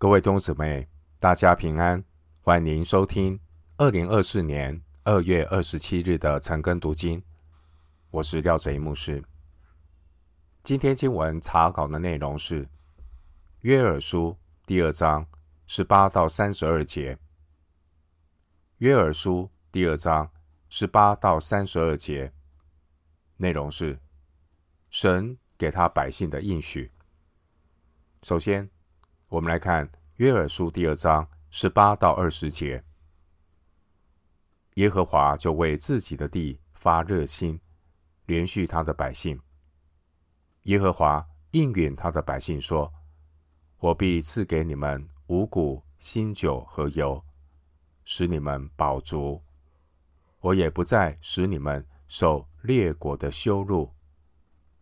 各位弟兄姊妹，大家平安，欢迎收听二零二四年二月二十七日的晨更读经。我是廖哲一牧师。今天经文查考的内容是约珥书第二章十八到三十二节。约珥书第二章十八到三十二节内容是神给他百姓的应许。首先，我们来看约珥书第二章十八到二十节。耶和华就为自己的地发热心，怜恤他的百姓。耶和华应允他的百姓说：“我必赐给你们五谷、新酒和油，使你们饱足。我也不再使你们受列国的羞辱，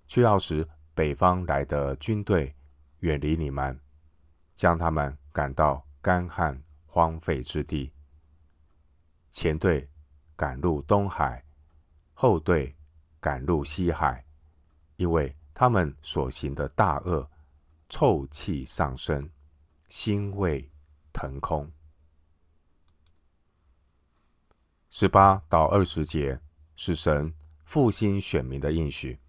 却要使北方来的军队远离你们。”将他们赶到干旱荒废之地，前队赶入东海，后队赶入西海，因为他们所行的大恶，臭气上升，腥味腾空。十八到二十节是神复兴选民的应许，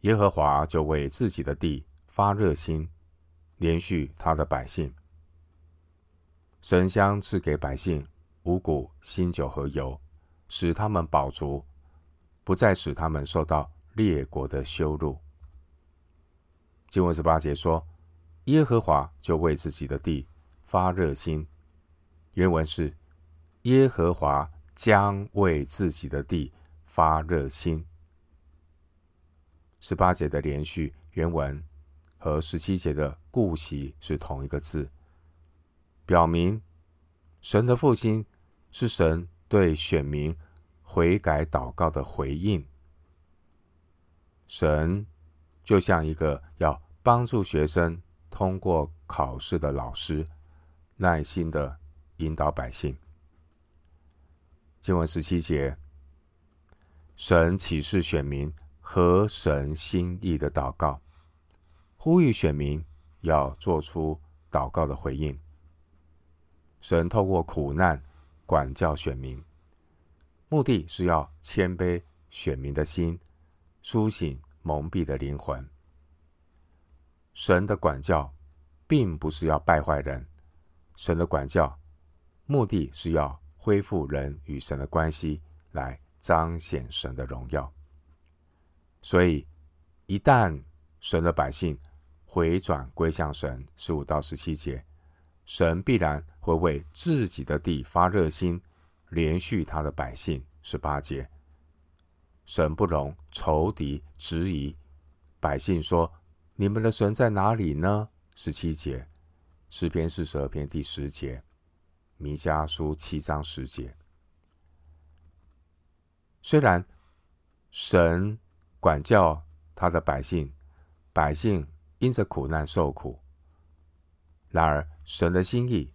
耶和华就为自己的地发热心。连续他的百姓，神将赐给百姓五谷、新酒和油，使他们饱足，不再使他们受到列国的羞辱。经文十八节说：“耶和华就为自己的地发热心。”原文是：“耶和华将为自己的地发热心。”十八节的连续原文。和十七节的顾惜是同一个字，表明神的复兴是神对选民悔改祷告的回应。神就像一个要帮助学生通过考试的老师，耐心的引导百姓。经文十七节，神启示选民合神心意的祷告。呼吁选民要做出祷告的回应。神透过苦难管教选民，目的是要谦卑选民的心，苏醒蒙蔽的灵魂。神的管教并不是要败坏人，神的管教目的是要恢复人与神的关系，来彰显神的荣耀。所以，一旦神的百姓，回转归向神，十五到十七节，神必然会为自己的地发热心，怜恤他的百姓。十八节，神不容仇敌质疑百姓说：“你们的神在哪里呢？”十七节，诗篇四十二篇第十节，弥迦书七章十节。虽然神管教他的百姓，百姓。因着苦难受苦，然而神的心意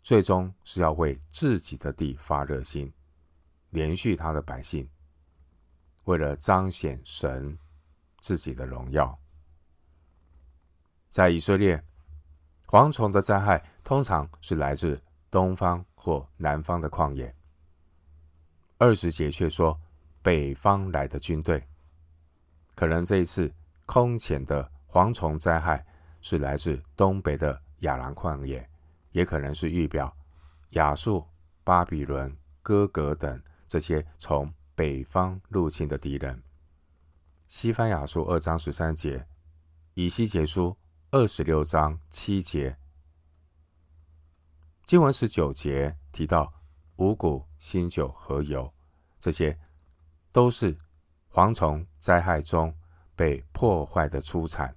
最终是要为自己的地发热心，怜恤他的百姓，为了彰显神自己的荣耀。在以色列，蝗虫的灾害通常是来自东方或南方的旷野。二十节却说北方来的军队，可能这一次空前的。蝗虫灾害是来自东北的亚兰旷野，也可能是预表亚述、巴比伦、哥格等这些从北方入侵的敌人。西番雅书二章十三节，以西结书二十六章七节，经文十九节提到五谷、新酒和油，这些都是蝗虫灾害中被破坏的出产。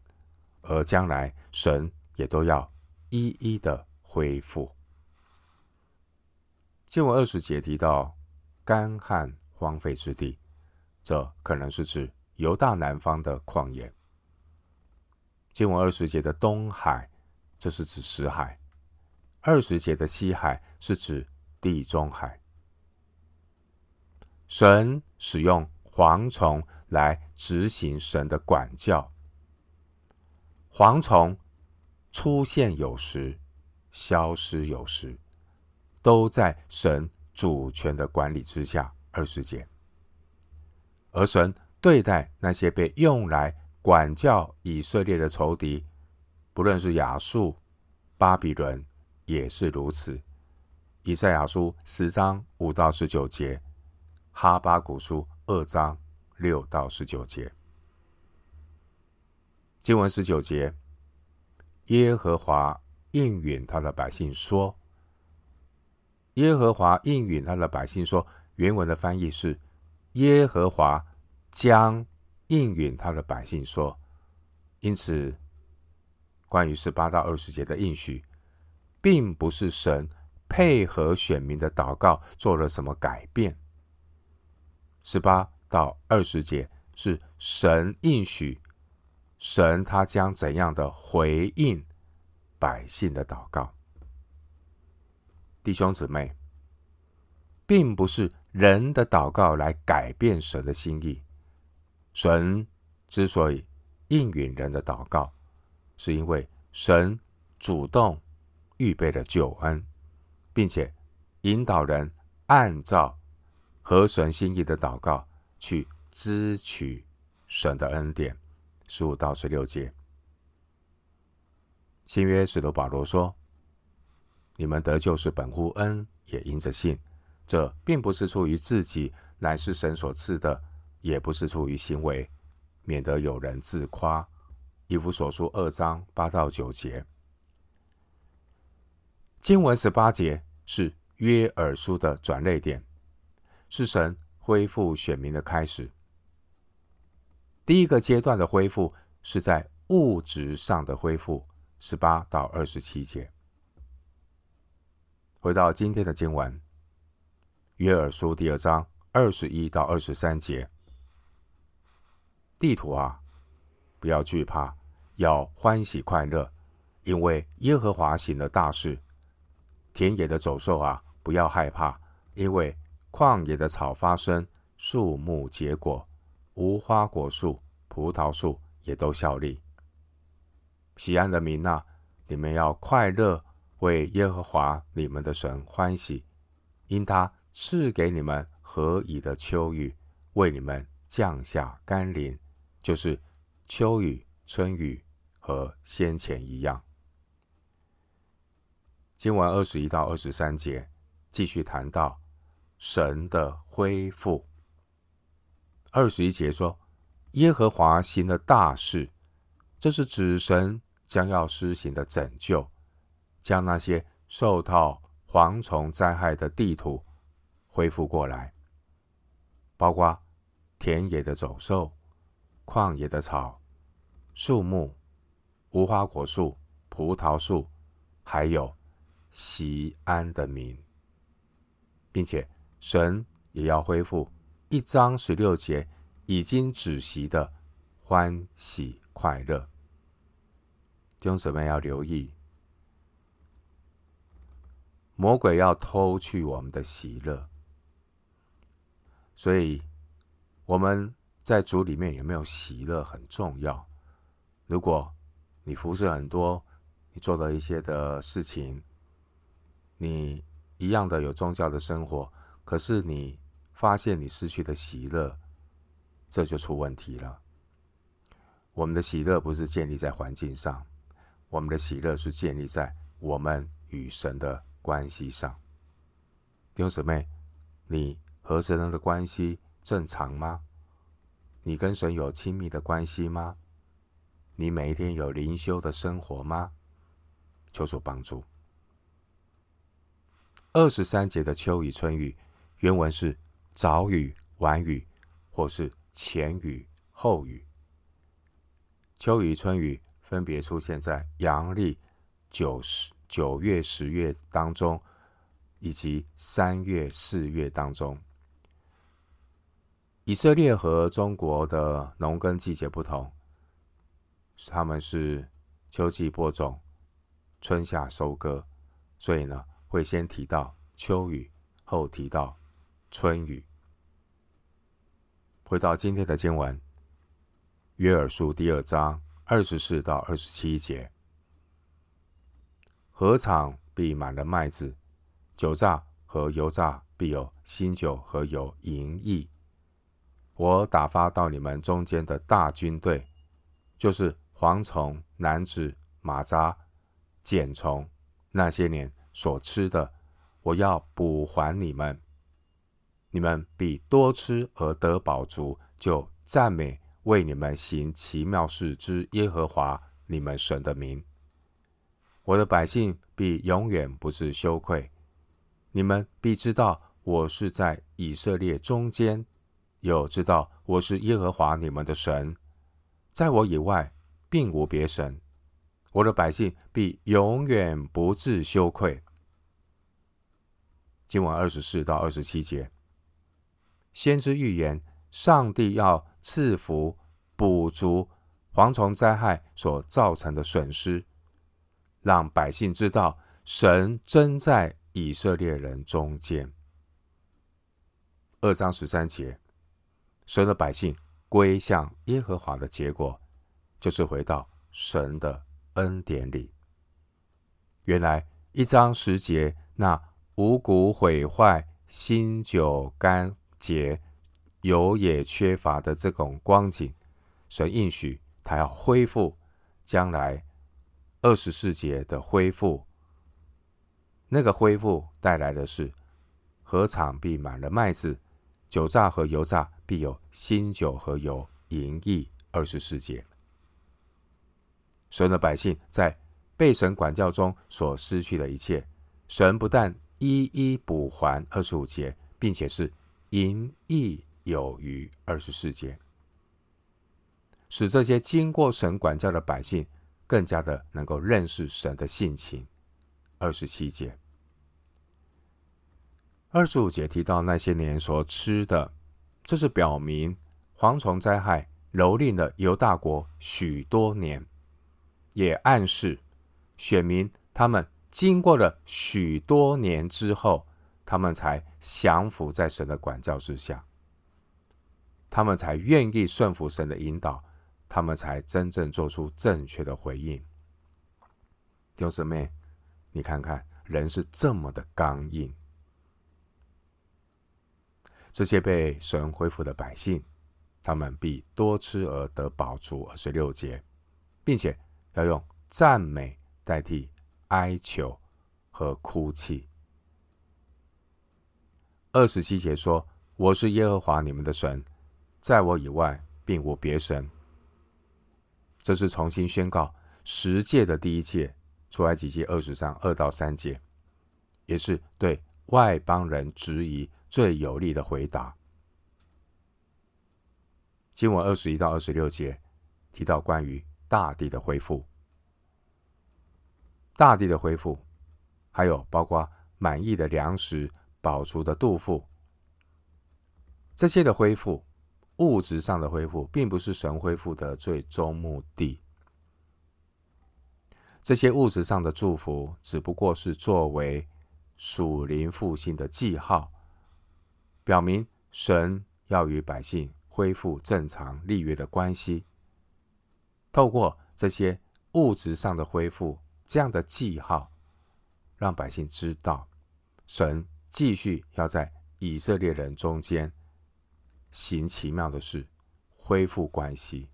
而将来神也都要一一的恢复。经文二十节提到干旱荒废之地，这可能是指犹大南方的旷野。经文二十节的东海，这是指死海；二十节的西海是指地中海。神使用蝗虫来执行神的管教。蝗虫出现有时，消失有时，都在神主权的管理之下。二十节，而神对待那些被用来管教以色列的仇敌，不论是亚述、巴比伦，也是如此。以赛亚书十章五到十九节，哈巴谷书二章六到十九节。经文十九节，耶和华应允他的百姓说：“耶和华应允他的百姓说。”原文的翻译是：“耶和华将应允他的百姓说。”因此，关于十八到二十节的应许，并不是神配合选民的祷告做了什么改变。十八到二十节是神应许，神他将怎样的回应百姓的祷告？弟兄姊妹，并不是。人的祷告来改变神的心意。神之所以应允人的祷告，是因为神主动预备了救恩，并且引导人按照合神心意的祷告去支取神的恩典。十五到十六节，新约使徒保罗说：“你们得救是本乎恩，也因着信。”这并不是出于自己，乃是神所赐的；也不是出于行为，免得有人自夸。以弗所书二章八到九节，经文十八节是约珥书的转捩点，是神恢复选民的开始。第一个阶段的恢复是在物质上的恢复，十八到二十七节。回到今天的经文。约珥书第二章二十一到二十三节，地图啊，不要惧怕，要欢喜快乐，因为耶和华行了大事。田野的走兽啊，不要害怕，因为旷野的草发生，树木结果，无花果树、葡萄树也都效力。西安的民啊，你们要快乐，为耶和华你们的神欢喜，因他。赐给你们合宜的秋雨，为你们降下甘霖，就是秋雨、春雨和先前一样。经文二十一到二十三节继续谈到神的恢复。二十一节说：“耶和华行了大事，这是指神将要施行的拯救，将那些受到蝗虫灾害的地土。”恢复过来，包括田野的走兽、旷野的草、树木、无花果树、葡萄树，还有西安的民，并且神也要恢复一章十六节已经止息的欢喜快乐。弟兄姊妹要留意，魔鬼要偷去我们的喜乐。所以，我们在主里面有没有喜乐很重要。如果你服侍很多，你做了一些的事情，你一样的有宗教的生活，可是你发现你失去的喜乐，这就出问题了。我们的喜乐不是建立在环境上，我们的喜乐是建立在我们与神的关系上。弟兄姊妹，你。和神的关系正常吗？你跟神有亲密的关系吗？你每一天有灵修的生活吗？求主帮助。二十三节的秋雨、春雨，原文是早雨、晚雨，或是前雨、后雨。秋雨、春雨分别出现在阳历九十九月、十月当中，以及三月、四月当中。以色列和中国的农耕季节不同，他们是秋季播种，春夏收割，所以呢，会先提到秋雨，后提到春雨。回到今天的经文，约尔书第二章二十四到二十七节，禾场必满了麦子，酒榨和油榨必有新酒和有盈溢。我打发到你们中间的大军队，就是蝗虫、男子、蚂蚱、茧虫，那些年所吃的，我要补还你们。你们必多吃而得饱足，就赞美为你们行奇妙事之耶和华你们神的名。我的百姓必永远不致羞愧。你们必知道我是在以色列中间。又知道我是耶和华你们的神，在我以外并无别神。我的百姓必永远不致羞愧。经文二十四到二十七节，先知预言上帝要赐福补足蝗虫灾害所造成的损失，让百姓知道神真在以色列人中间。二章十三节。神的百姓归向耶和华的结果，就是回到神的恩典里。原来一章十节那五谷毁坏、新酒干竭、油也缺乏的这种光景，神应许他要恢复将来二十四节的恢复。那个恢复带来的是禾场必满了麦子。酒榨和油榨必有新酒和油盈溢。二十四节，神的百姓在被神管教中所失去的一切，神不但一一补还。二十五节，并且是盈溢有余。二十四节，使这些经过神管教的百姓更加的能够认识神的性情。二十七节。二十五节提到那些年所吃的，这是表明蝗虫灾害蹂躏了犹大国许多年，也暗示选民他们经过了许多年之后，他们才降服在神的管教之下，他们才愿意顺服神的引导，他们才真正做出正确的回应。弟兄姊妹，你看看，人是这么的刚硬。这些被神恢复的百姓，他们必多吃而得饱足。二十六节，并且要用赞美代替哀求和哭泣。二十七节说：“我是耶和华你们的神，在我以外并无别神。”这是重新宣告十诫的第一诫，出埃及记二十章二到三节，也是对外邦人质疑最有力的回答。经文二十一到二十六节提到关于大地的恢复，大地的恢复，还有包括满溢的粮食、饱足的肚腹，这些的恢复，物质上的恢复，并不是神恢复的最终目的。这些物质上的祝福，只不过是作为属灵复兴的记号。表明神要与百姓恢复正常立约的关系，透过这些物质上的恢复，这样的记号，让百姓知道神继续要在以色列人中间行奇妙的事，恢复关系，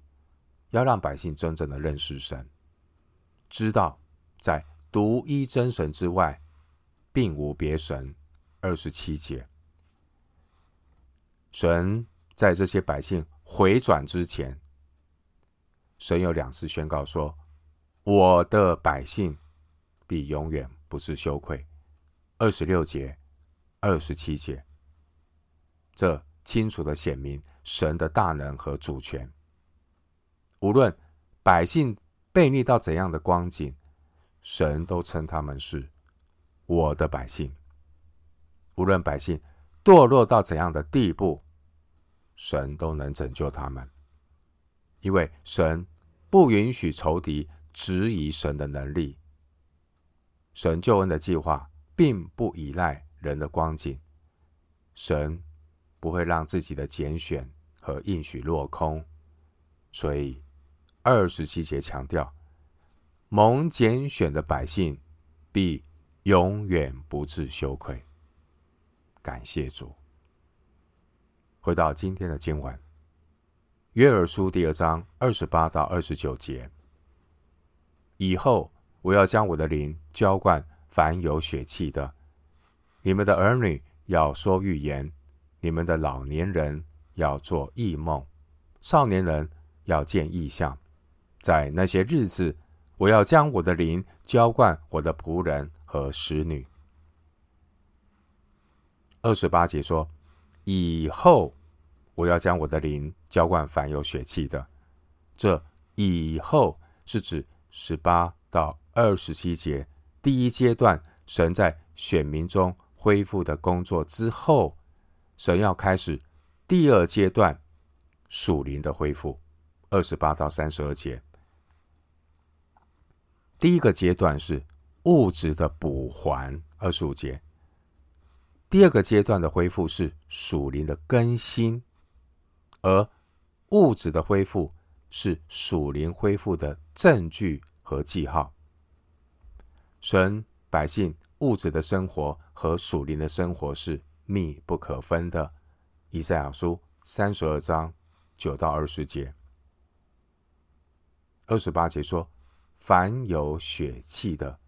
要让百姓真正的认识神，知道在独一真神之外，并无别神。二十七节。神在这些百姓回转之前，神有两次宣告说：“我的百姓必永远不是羞愧。”二十六节、二十七节，这清楚的显明神的大能和主权。无论百姓悖逆到怎样的光景，神都称他们是我的百姓。无论百姓堕落到怎样的地步，神都能拯救他们，因为神不允许仇敌质疑神的能力。神救恩的计划并不依赖人的光景，神不会让自己的拣选和应许落空。所以二十七节强调，蒙拣选的百姓必永远不致羞愧。感谢主。回到今天的经文，约珥书第二章二十八到二十九节。以后我要将我的灵浇灌凡有血气的，你们的儿女要说预言，你们的老年人要做异梦，少年人要见异象。在那些日子，我要将我的灵浇灌我的仆人和使女。二十八节说。以后，我要将我的灵浇灌凡有血气的。这以后是指十八到二十七节第一阶段，神在选民中恢复的工作之后，神要开始第二阶段属灵的恢复。二十八到三十二节，第一个阶段是物质的补还。二十五节。第二个阶段的恢复是属灵的更新，而物质的恢复是属灵恢复的证据和记号。神百姓物质的生活和属灵的生活是密不可分的。以赛亚书三十二章九到二十节，二十八节说：“凡有血气的，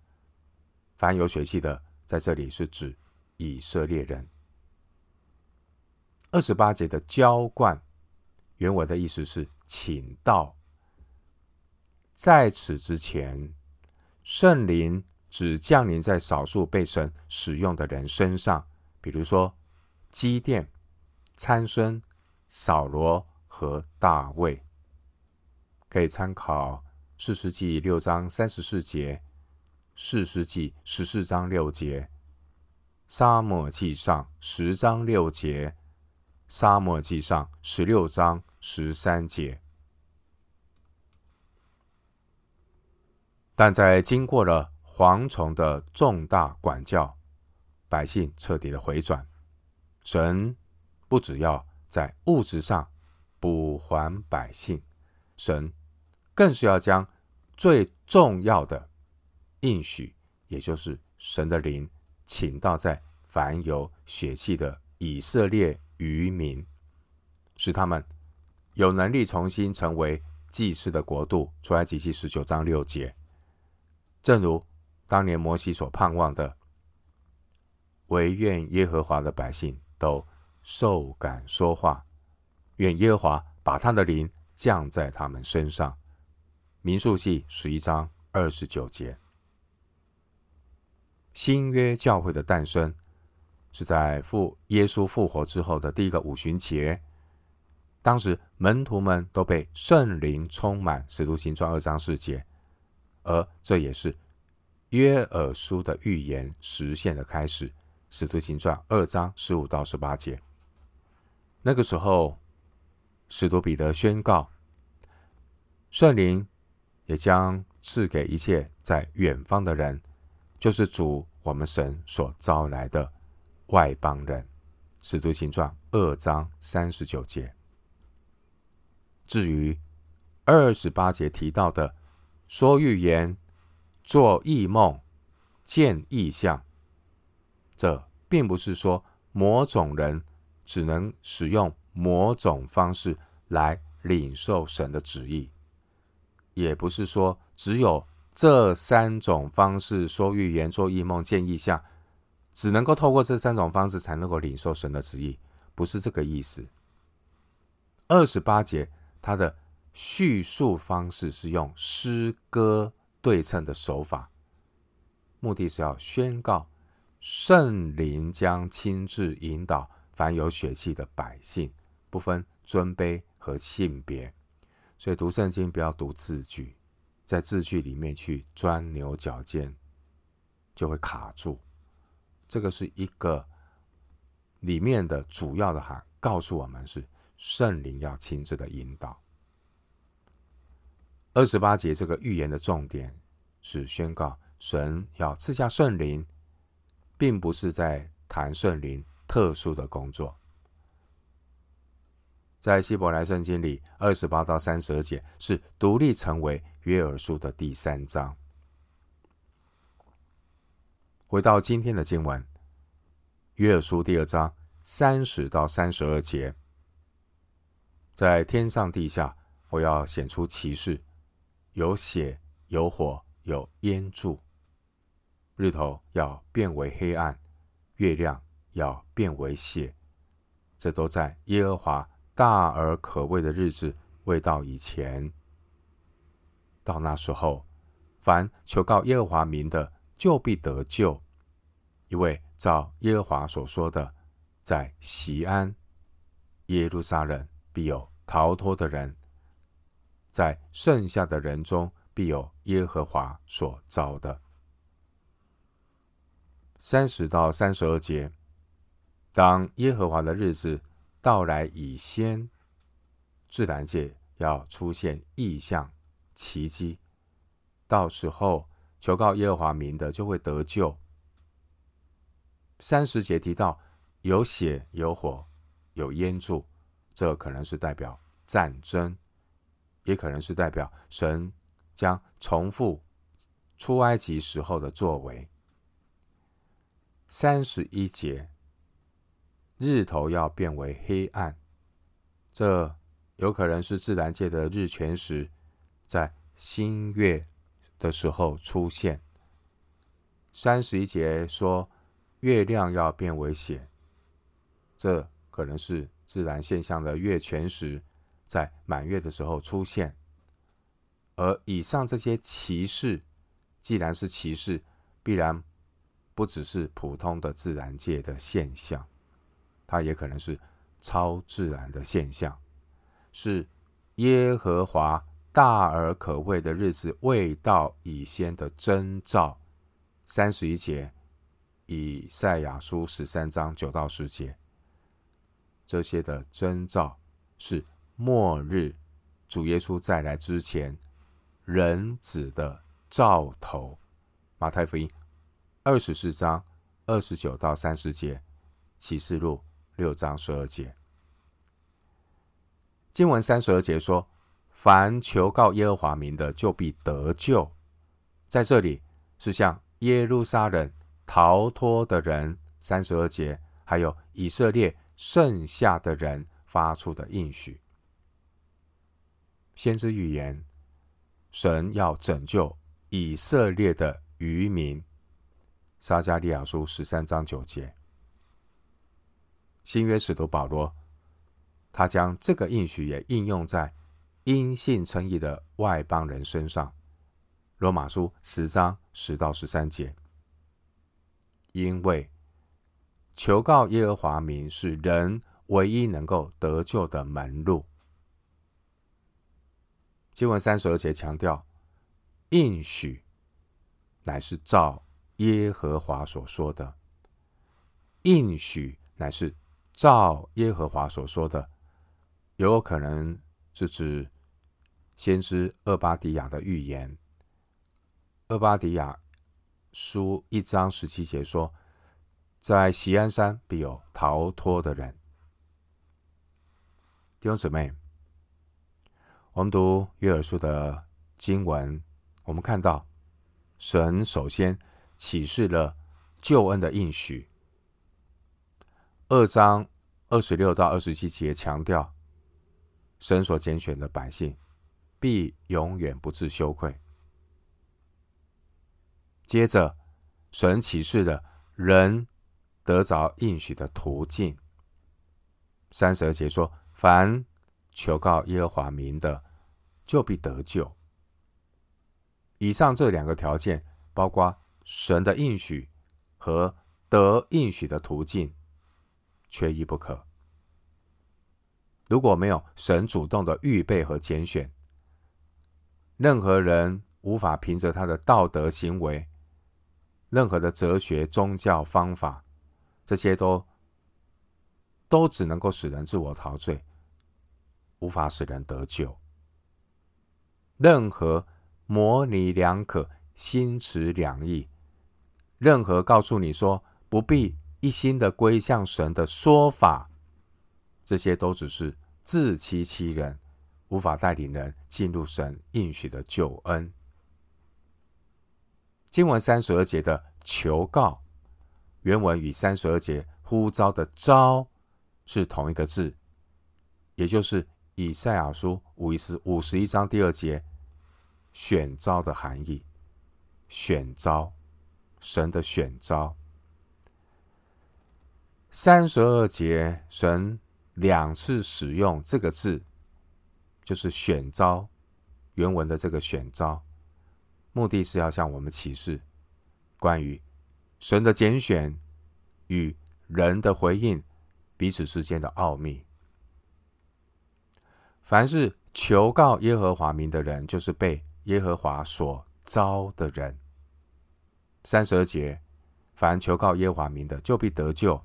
凡有血气的，在这里是指。”以色列人，二十八节的浇灌，原文的意思是请到。在此之前，圣灵只降临在少数被神使用的人身上，比如说基甸、参孙、扫罗和大卫，可以参考士师记六章三十四节，士师记十四章六节。沙漠记上十章六节，沙漠记上十六章十三节。但在经过了蝗虫的重大管教，百姓彻底的回转，神不只要在物质上补还百姓，神更是要将最重要的应许，也就是神的灵。请到在凡有血气的以色列余民，使他们有能力重新成为祭司的国度。出埃及记十九章六节，正如当年摩西所盼望的，惟愿耶和华的百姓都受感说话，愿耶和华把他的灵降在他们身上。民数记十一章二十九节。新约教会的诞生是在复耶稣复活之后的第一个五旬节，当时门徒们都被圣灵充满，使徒行传二章四节，而这也是约珥书的预言实现的开始，使徒行传二章十五到十八节。那个时候，使徒彼得宣告，圣灵也将赐给一切在远方的人。就是主我们神所招来的外邦人，使徒行传二章三十九节。至于二十八节提到的说预言、做异梦、见异象，这并不是说某种人只能使用某种方式来领受神的旨意，也不是说只有。这三种方式说预言、做异梦、见异象，只能够透过这三种方式才能够领受神的旨意，不是这个意思。二十八节它的叙述方式是用诗歌对称的手法，目的是要宣告圣灵将亲自引导凡有血气的百姓，不分尊卑和性别。所以读圣经不要读字句。在字句里面去钻牛角尖，就会卡住。这个是一个里面的主要的函，告诉我们是圣灵要亲自的引导。二十八节这个预言的重点是宣告神要赐下圣灵，并不是在谈圣灵特殊的工作。在希伯来圣经里，二十八到三十二节是独立成为约珥书的第三章。回到今天的经文，约珥书第二章三十到三十二节，在天上地下，我要显出奇事，有血，有火，有烟柱。日头要变为黑暗，月亮要变为血。这都在耶和华大而可畏的日子未到以前。到那时候，凡求告耶和华名的，就必得救，因为照耶和华所说的，在西安、耶路撒冷必有逃脱的人，在剩下的人中必有耶和华所召的。三十到三十二节，当耶和华的日子到来以先，自然界要出现异象、奇迹，到时候求告耶和华名的就会得救。三十节提到有血、有火、有烟柱，这可能是代表战争，也可能是代表神将重复出埃及时候的作为。三十一节，日头要变为黑暗，这有可能是自然界的日全食在新月的时候出现。三十一节说月亮要变为血，这可能是自然现象的月全食在满月的时候出现。而以上这些奇事，既然是奇事，必然。不只是普通的自然界的现象，它也可能是超自然的现象，是耶和华大而可畏的日子未到已先的征兆。三十一节，以赛亚书十三章九到十节，这些的征兆是末日主耶稣再来之前人子的兆头。马太福音。二十四章二十九到三十节，启示录六章十二节，经文三十二节说：“凡求告耶和华名的，就必得救。”在这里是向耶路撒冷逃脱的人，三十二节还有以色列剩下的人发出的应许。先知预言，神要拯救以色列的余民。撒迦利亚书十三章九节，新约使徒保罗，他将这个应许也应用在因信称义的外邦人身上。罗马书十章十到十三节，因为求告耶和华名是人唯一能够得救的门路。经文三十二节强调，应许乃是照。耶和华所说的应许，乃是照耶和华所说的，有可能是指先知厄巴底亚的预言。厄巴底亚书一章十七节说：“在锡安山必有逃脱的人。”弟兄姊妹，我们读约尔书的经文，我们看到神首先。启示了救恩的应许。二章二十六到二十七节强调，神所拣选的百姓必永远不致羞愧。接着，神启示了人得着应许的途径。三十二节说：“凡求告耶和华名的，就必得救。”以上这两个条件包括。神的应许和得应许的途径缺一不可。如果没有神主动的预备和拣选，任何人无法凭着他的道德行为、任何的哲学、宗教方法，这些都都只能够使人自我陶醉，无法使人得救。任何模棱两可、心持两意。任何告诉你说不必一心的归向神的说法，这些都只是自欺欺人，无法带领人进入神应许的救恩。经文三十二节的求告，原文与三十二节呼召的召是同一个字，也就是以赛亚书五十五十一章第二节选召的含义。选召，神的选召。三十二节，神两次使用这个字，就是选召。原文的这个选召，目的是要向我们启示关于神的拣选与人的回应彼此之间的奥秘。凡是求告耶和华名的人，就是被耶和华所召的人。三十二节，凡求告耶和华名的，就必得救。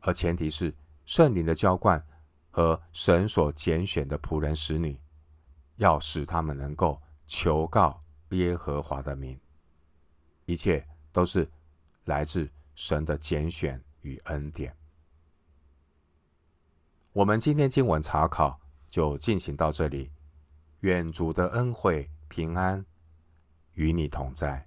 而前提是圣灵的浇灌和神所拣选的仆人使女，要使他们能够求告耶和华的名。一切都是来自神的拣选与恩典。我们今天经文查考就进行到这里。愿主的恩惠平安与你同在。